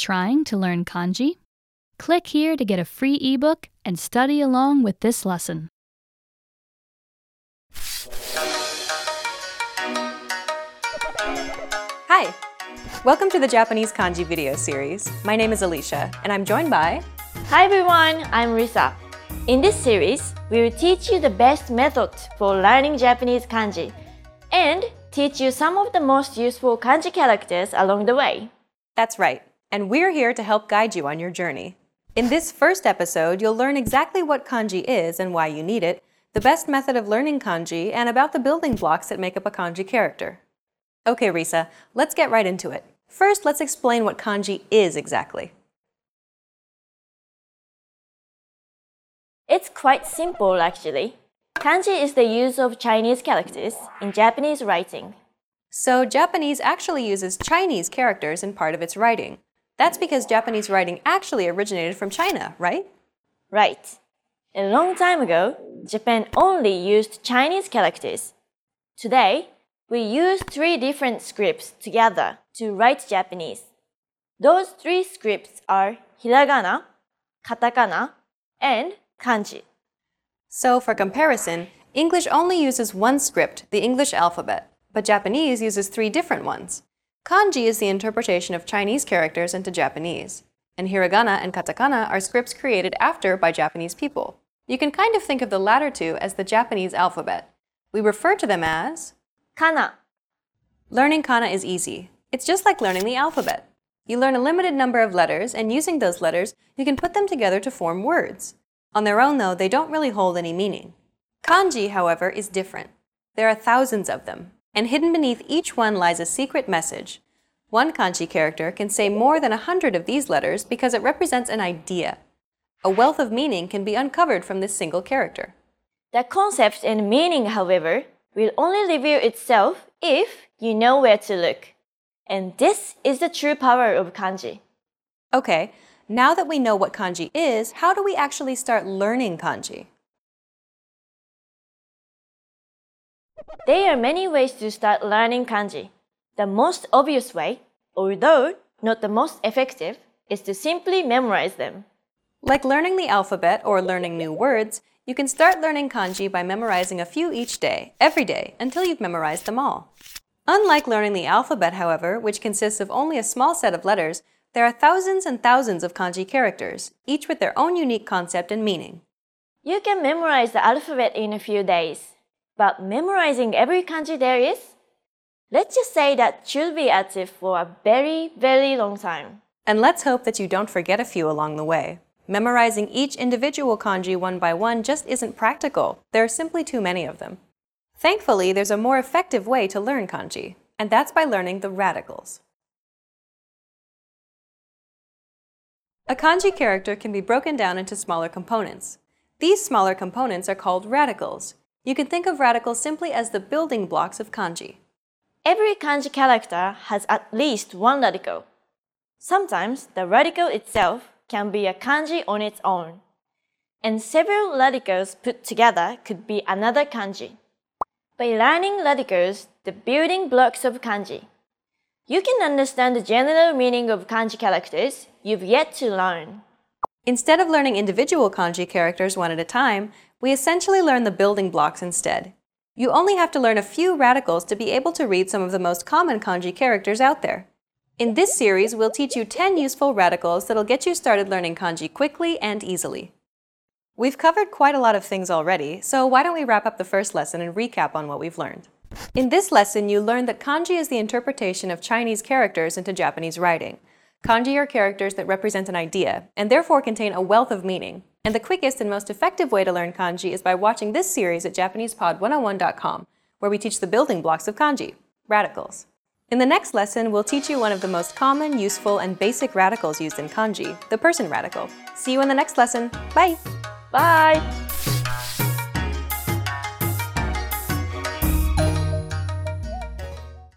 Trying to learn kanji? Click here to get a free ebook and study along with this lesson. Hi! Welcome to the Japanese Kanji video series. My name is Alicia, and I'm joined by... Hi everyone, I'm Risa. In this series, we will teach you the best method for learning Japanese kanji and teach you some of the most useful kanji characters along the way. That's right, and we're here to help guide you on your journey. In this first episode, you'll learn exactly what kanji is and why you need it, the best method of learning kanji, and about the building blocks that make up a kanji character. Okay, Risa, let's get right into it. First, let's explain what kanji is exactly. It's quite simple actually. Kanji is the use of Chinese characters in Japanese writing. So, Japanese actually uses Chinese characters in part of its writing. That's because Japanese writing actually originated from China, right? Right. A long time ago, Japan only used Chinese characters. Today, we use three different scripts together to write Japanese. Those three scripts are hiragana, katakana, and kanji. So, for comparison, English only uses one script, the English alphabet, but Japanese uses three different ones. Kanji is the interpretation of Chinese characters into Japanese, and hiragana and katakana are scripts created after by Japanese people. You can kind of think of the latter two as the Japanese alphabet. We refer to them as Kana. Learning kana is easy. It's just like learning the alphabet. You learn a limited number of letters, and using those letters, you can put them together to form words. On their own, though, they don't really hold any meaning. Kanji, however, is different. There are thousands of them, and hidden beneath each one lies a secret message. One kanji character can say more than a hundred of these letters because it represents an idea. A wealth of meaning can be uncovered from this single character. The concept and meaning, however, will only reveal itself if you know where to look. And this is the true power of kanji. Okay, now that we know what kanji is, how do we actually start learning kanji? There are many ways to start learning kanji. The most obvious way, although not the most effective, is to simply memorize them. Like learning the alphabet or learning new words, you can start learning kanji by memorizing a few each day, every day, until you've memorized them all. Unlike learning the alphabet, however, which consists of only a small set of letters, there are thousands and thousands of kanji characters, each with their own unique concept and meaning. You can memorize the alphabet in a few days, but memorizing every kanji there is, let's just say that should be active for a very, very long time. And let's hope that you don't forget a few along the way. Memorizing each individual kanji one by one just isn't practical. There are simply too many of them. Thankfully, there's a more effective way to learn kanji, and that's by learning the radicals. A kanji character can be broken down into smaller components. These smaller components are called radicals. You can think of radicals simply as the building blocks of kanji. Every kanji character has at least one radical. Sometimes the radical itself can be a kanji on its own, and several radicals put together could be another kanji. By learning radicals, the building blocks of kanji, you can understand the general meaning of kanji characters you've yet to learn. Instead of learning individual kanji characters one at a time, we essentially learn the building blocks instead. You only have to learn a few radicals to be able to read some of the most common kanji characters out there. In this series, we'll teach you 10 useful radicals that'll get you started learning kanji quickly and easily. We've covered quite a lot of things already, so why don't we wrap up the first lesson and recap on what we've learned. In this lesson, you learned that kanji is the interpretation of Chinese characters into Japanese writing. Kanji are characters that represent an idea, and therefore contain a wealth of meaning. And the quickest and most effective way to learn kanji is by watching this series at JapanesePod101.com, where we teach the building blocks of kanji, radicals. In the next lesson, we'll teach you one of the most common, useful, and basic radicals used in kanji, the person radical. See you in the next lesson. Bye! Bye!